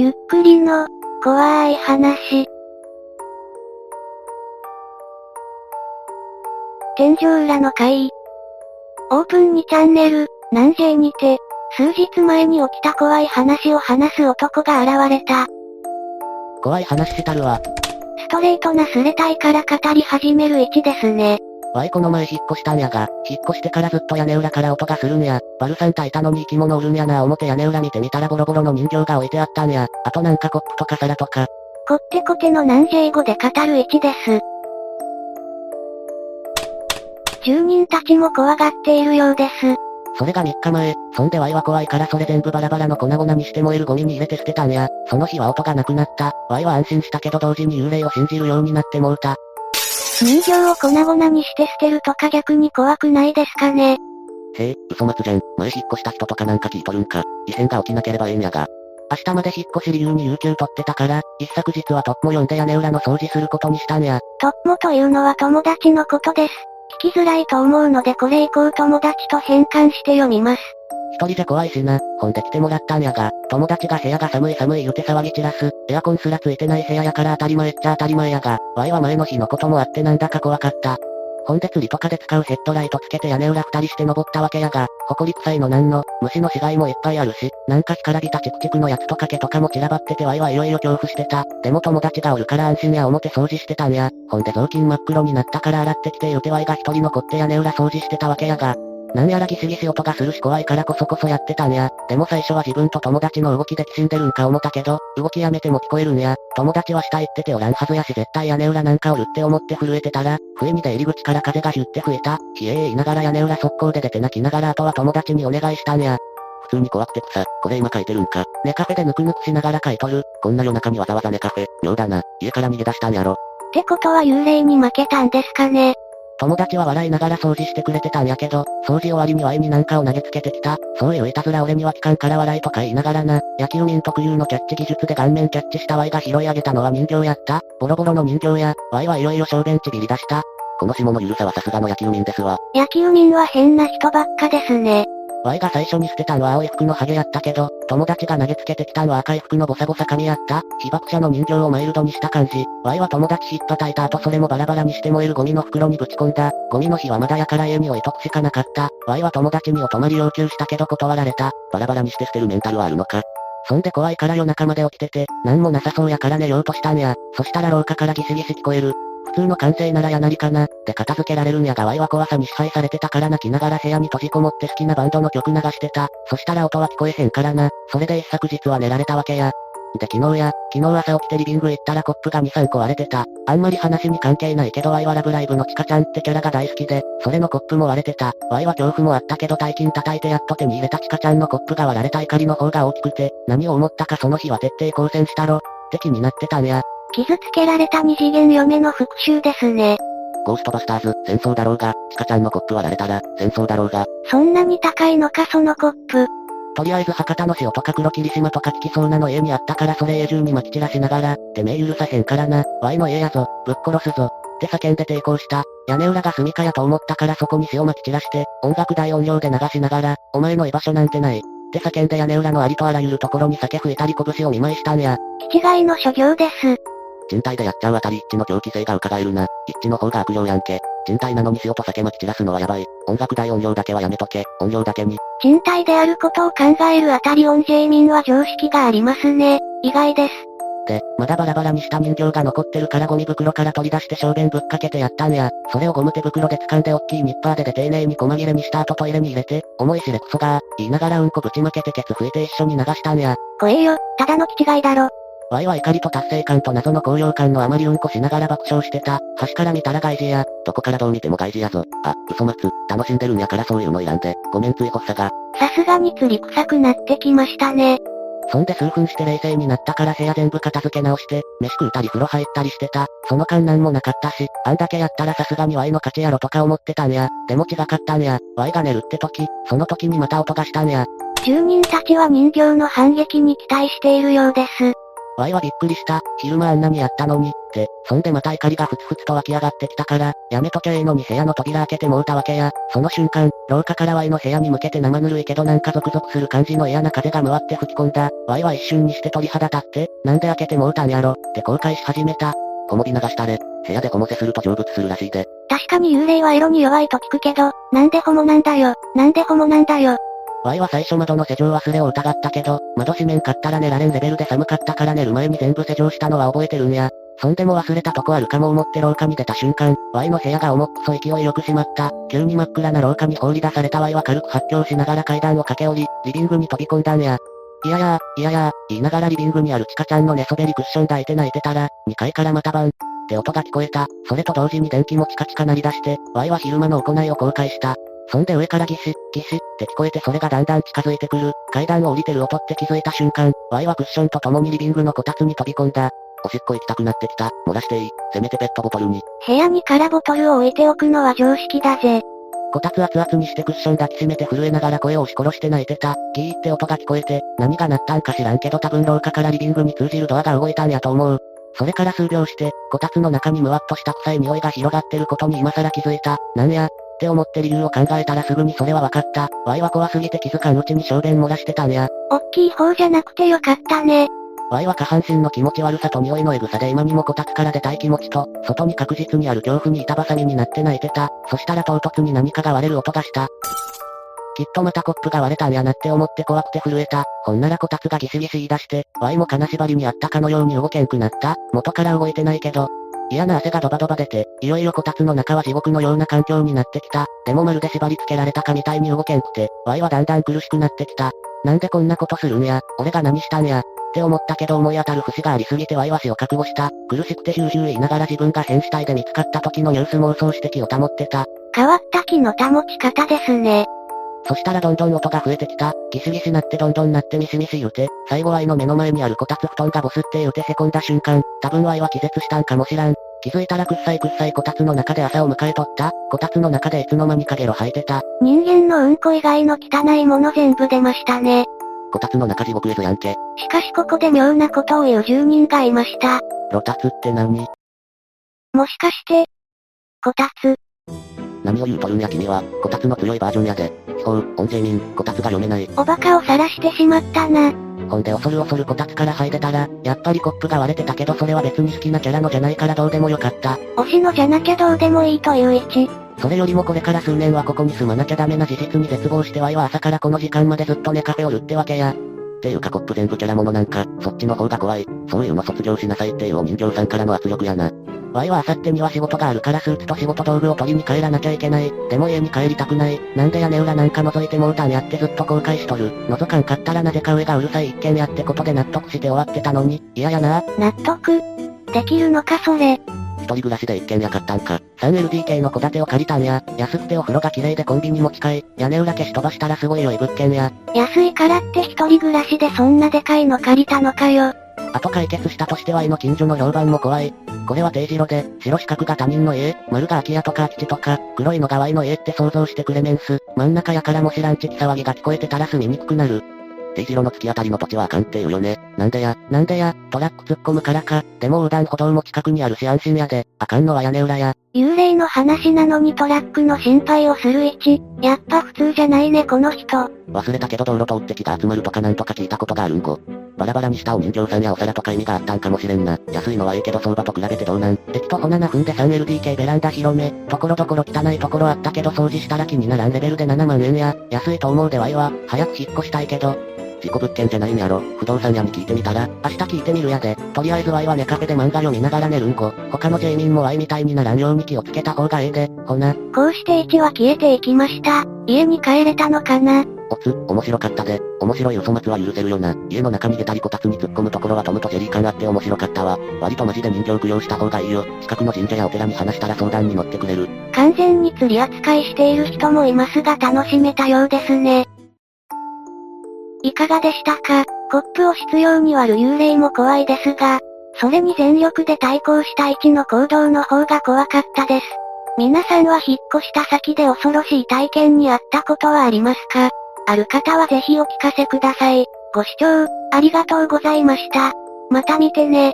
ゆっくりの、怖い話。天井裏の会。オープンにチャンネル、南 J にて、数日前に起きた怖い話を話す男が現れた。怖い話したるわ。ストレートなスレタイから語り始める位置ですね。わいこの前引っ越したんやが、引っ越してからずっと屋根裏から音がするんや。バルサンタいたのに生き物おるんやな表屋根裏見てみたらボロボロの人形が置いてあったんや。あとなんかコップとか皿とか。こってこての南西語で語る位置です。住人たちも怖がっているようです。それが3日前、そんでワイは怖いからそれ全部バラバラの粉々にして燃えるゴミに入れて捨てたんや。その日は音がなくなった。ワイは安心したけど同時に幽霊を信じるようになってもうた。人形を粉々にして捨てるとか逆に怖くないですかねへえ、嘘松じゃん。前引っ越した人とかなんか聞いとるんか。異変が起きなければええんやが。明日まで引っ越し理由に有給取ってたから、一昨日はトップも呼んで屋根裏の掃除することにしたんや。トップもというのは友達のことです。聞きづらいと思うのでこれ以降友達と変換して読みます。一人じゃ怖いしな、ほんで来てもらったんやが、友達が部屋が寒い寒い言うて騒ぎ散らす、エアコンすらついてない部屋やから当たり前っちゃ当たり前やが、ワイは前の日のこともあってなんだか怖かった。ほんで釣りとかで使うヘッドライトつけて屋根裏二人して登ったわけやが、埃臭いのなんの、虫の死骸もいっぱいあるし、なんか干からびたチクチクのやつとか毛とかも散らばっててワイはいよいよ恐怖してた。でも友達がおるから安心や思って掃除してたんや。ほんで雑巾真っ黒になったから洗ってきて言うてワイが一人残って屋根裏掃除してたわけやが、なんやらギシギシ音がするし怖いからこそこそやってたんや。でも最初は自分と友達の動きできしんでるんか思ったけど、動きやめても聞こえるんや。友達は下行ってておらんはずやし絶対屋根裏なんかおるって思って震えてたら、不意に出入り口から風がヒュって吹いた。ひえー言いながら屋根裏速攻で出て泣きながらあとは友達にお願いしたんや。普通に怖くて草、これ今書いてるんか。寝カフェでぬくぬくしながら書いとる。こんな夜中にわざわざ寝カフェ、妙だな。家から逃げ出したんやろ。ってことは幽霊に負けたんですかね。友達は笑いながら掃除してくれてたんやけど、掃除終わりにワイになんかを投げつけてきた。そういういたずら俺には期間から笑いとか言いながらな、野球民特有のキャッチ技術で顔面キャッチしたワイが拾い上げたのは人形やった。ボロボロの人形や、ワイはいよいよ小便ちびり出した。この下のゆるさはさすがの野球民ですわ。野球民は変な人ばっかですね。Y が最初に捨てたんは青い服のハゲやったけど、友達が投げつけてきたんは赤い服のボサボサ髪やった。被爆者の人形をマイルドにした感じ。Y は友達引っ叩いた後それもバラバラにして燃えるゴミの袋にぶち込んだ。ゴミの日はまだやから家に置いとくしかなかった。Y は友達にお泊まり要求したけど断られた。バラバラにして捨てるメンタルはあるのか。そんで怖いから夜中まで起きてて、なんもなさそうやから寝ようとしたんや。そしたら廊下からギシギシ聞こえる。普通の完成ならやなりかな、で片付けられるんやがワイは怖さに支配されてたから泣きながら部屋に閉じこもって好きなバンドの曲流してた。そしたら音は聞こえへんからな。それで一昨日は寝られたわけや。で昨日や、昨日朝起きてリビング行ったらコップが2、3個割れてた。あんまり話に関係ないけどワイはラブライブのチカちゃんってキャラが大好きで、それのコップも割れてた。ワイは恐怖もあったけど大金叩いてやっと手に入れたチカちゃんのコップが割られた怒りの方が大きくて、何を思ったかその日は徹底抗戦したろ。って気になってたんや。傷つけられた二次元嫁の復讐ですね。ゴーストバスターズ、戦争だろうが、チカちゃんのコップ割られたら、戦争だろうが。そんなに高いのかそのコップ。とりあえず博多の塩とか黒霧島とか聞きそうなの家にあったからそれ家中に撒き散らしながら、てめえ許さへんからな、ワイの家やぞ、ぶっ殺すぞ、って叫んで抵抗した。屋根裏が住処やと思ったからそこに塩撒き散らして、音楽大音量で流しながら、お前の居場所なんてない。って叫んで屋根裏のありとあらゆるところに酒吹いたり拳を見舞いしたんや。気違いの所業です。人体でやっちゃうあたり一致の狂気性が伺えるな。一致の方が悪霊やんけ。人体なのに塩と酒まき散らすのはやばい。音楽大音量だけはやめとけ。音量だけに。人体であることを考えるあたり音 J 民は常識がありますね。意外です。で、まだバラバラにした人形が残ってるからゴミ袋から取り出して小便ぶっかけてやったんや。それをゴム手袋で掴んでおっきいニッパーでで丁寧に細切れにした後トイレに入れて、重いしれクソがー、言いながらうんこぶちまけてケツ拭いて一緒に流したんや。怖えよ、ただの気違いだろ。ワイは怒りと達成感と謎の高揚感のあまりうんこしながら爆笑してた。端から見たら外事や。どこからどう見ても外事やぞ。あ、嘘待つ。楽しんでるんやからそういうのいらんで。ごめんつい発作が。さすがに釣り臭くなってきましたね。そんで数分して冷静になったから部屋全部片付け直して、飯食うたり風呂入ったりしてた。その間なんもなかったし、あんだけやったらさすがに Y の勝ちやろとか思ってたんや。でも違かったんや。Y が寝るって時、その時にまた音がしたんや。住人たちは人形の反撃に期待しているようです。ワイはびっくりした。昼間あんなにやったのに、って。そんでまた怒りがふつふつと湧き上がってきたから、やめときゃえのに部屋の扉開けてもうたわけや。その瞬間、廊下からワイの部屋に向けて生ぬるいけどなんかゾクゾクする感じの嫌な風が回って吹き込んだ。ワイは一瞬にして鳥肌立って、なんで開けてもうたんやろ、って後悔し始めた。こもり流したれ。部屋でこもせすると成仏するらしいで。確かに幽霊は色に弱いと聞くけど、なんでホモなんだよ、なんでホモなんだよ。Y は最初窓の施錠忘れを疑ったけど、窓閉めんかったら寝られんレベルで寒かったから寝る前に全部施錠したのは覚えてるんや。そんでも忘れたとこあるかも思って廊下に出た瞬間、Y の部屋が重くそ勢いよく閉まった。急に真っ暗な廊下に放り出された Y は軽く発狂しながら階段を駆け下り、リビングに飛び込んだんや。いやや、いやや、言いながらリビングにあるチカちゃんの寝そべりクッション抱いて泣いてたら、2階からまたバン、って音が聞こえた。それと同時に電気もチカチカ鳴り出して、Y は昼間の行いを後悔した。そんで上からギシッ、ギシッって聞こえてそれがだんだん近づいてくる。階段を降りてる音って気づいた瞬間、Y はクッションと共にリビングのこたつに飛び込んだ。おしっこ行きたくなってきた。漏らしていい。せめてペットボトルに。部屋に空ボトルを置いておくのは常識だぜ。こたつ熱々にしてクッション抱きしめて震えながら声を押し殺して泣いてた。ギーって音が聞こえて、何が鳴ったんか知らんけど多分廊下からリビングに通じるドアが動いたんやと思う。それから数秒して、こたつの中にムワっとした臭い匂いが広がってることに今更気づいた。なんや、って思って理由を考えたらすぐにそれは分かった。Y は怖すぎて気づかんうちに小便漏らしてたんや。おっきい方じゃなくてよかったね。Y は下半身の気持ち悪さと匂いのエグさで今にもこたつから出たい気持ちと、外に確実にある恐怖に板挟みになって泣いてた。そしたら唐突に何かが割れる音がした。きっとまたコップが割れたんやなって思って怖くて震えた。ほんならこたつがギシギシ言い出して、Y も金縛りにあったかのように動けんくなった。元から動いてないけど。嫌な汗がドバドバ出て、いよいよこたつの中は地獄のような環境になってきた。でもまるで縛り付けられたかみたいに動けんくて、Y はだんだん苦しくなってきた。なんでこんなことするんや、俺が何したんや。って思ったけど思い当たる節がありすぎて Y は死を覚悟した。苦しくてヒューヒュー言いながら自分が変死体で見つかった時のニュース妄想して気を保ってた。変わった気の保ち方ですね。そしたらどんどん音が増えてきた。ギシギシなってどんどんなってミシミシ言うて、最後 Y の目の前にあるこたつ布団がボスって言うて凹んだ瞬間、多分 Y は気絶したんかもしらん。気づいたらくっさいくっさいこたつの中で朝を迎えとった。こたつの中でいつの間にかゲロ吐いてた。人間のうんこ以外の汚いもの全部出ましたね。こたつの中地獄絵図やんけ。しかしここで妙なことを言う住人がいました。ロタツって何？もしかして、こたつ、何を言うとるんや君は、こたつの強いバージョンやで。地方、音声民、こたつが読めない。おバカを晒してしまったな。ほんで恐る恐るこたつから入れたら、やっぱりコップが割れてたけどそれは別に好きなキャラのじゃないからどうでもよかった。推しのじゃなきゃどうでもいいという位置。それよりもこれから数年はここに住まなきゃダメな事実に絶望して Y は朝からこの時間までずっと寝カフェおるってわけや。っていうかコップ全部キャラものなんか、そっちの方が怖い。そういうの卒業しなさいっていうお人形さんからの圧力やな。Y は明後日には仕事があるからスーツと仕事道具を取りに帰らなきゃいけない。でも家に帰りたくない。なんで屋根裏なんか覗いてもうたんやってずっと後悔しとる。覗かんかったらなぜか上がうるさい一軒家ってことで納得して終わってたのに、嫌やな。納得。できるのかそれ。一人暮らしで一軒家買ったんか。3LDK の戸建てを借りたんや。安くてお風呂が綺麗でコンビニも近い。屋根裏消し飛ばしたらすごい良い物件や。安いからって一人暮らしでそんなでかいの借りたのかよ。あと解決したとしては家の近所の評判も怖い。これは定時路で、白四角が他人の家、丸が空き家とか空き地とか、黒いのが Y の家って想像してくれメンス。真ん中やからも知らんちき騒ぎが聞こえてたら住みにくくなる。定時路の突き当たりの土地はあかんって言うよね。なんでや、なんでや、トラック突っ込むからか。でも横断歩道も近くにあるし安心やで。あかんのは屋根裏や。幽霊の話なのにトラックの心配をする位置。やっぱ普通じゃないねこの人。忘れたけど道路通ってきた集まるとかなんとか聞いたことがあるんこ。バラバラにしたお人形さんやお皿とか意味があったんかもしれんな。安いのはいいけど相場と比べてどうなん駅とほ7分で 3LDK ベランダ広め。ところどころ汚いところあったけど掃除したら気にならんレベルで7万円や。安いと思うでは、早く引っ越したいけど。事故物件じゃないんやろ。不動産屋に聞いてみたら、明日聞いてみるやで。とりあえず Y は寝カフェで漫画読みながら寝るんこ。他の住民も Y みたいにならんように気をつけた方がええで。ほな。こうして1は消えていきました。家に帰れたのかな？おつ、面白かったで。面白い嘘末は許せるよな。家の中に出たりこたつに突っ込むところはトムとジェリー感あって面白かったわ。割とマジで人形供養した方がいいよ。近くの神社やお寺に話したら相談に乗ってくれる。完全に釣り扱いしている人もいますが楽しめたようですね。いかがでしたか？コップを執拗に割る幽霊も怖いですが、それに全力で対抗した位置の行動の方が怖かったです。皆さんは引っ越した先で恐ろしい体験にあったことはありますか？ある方はぜひお聞かせください。ご視聴、ありがとうございました。また見てね。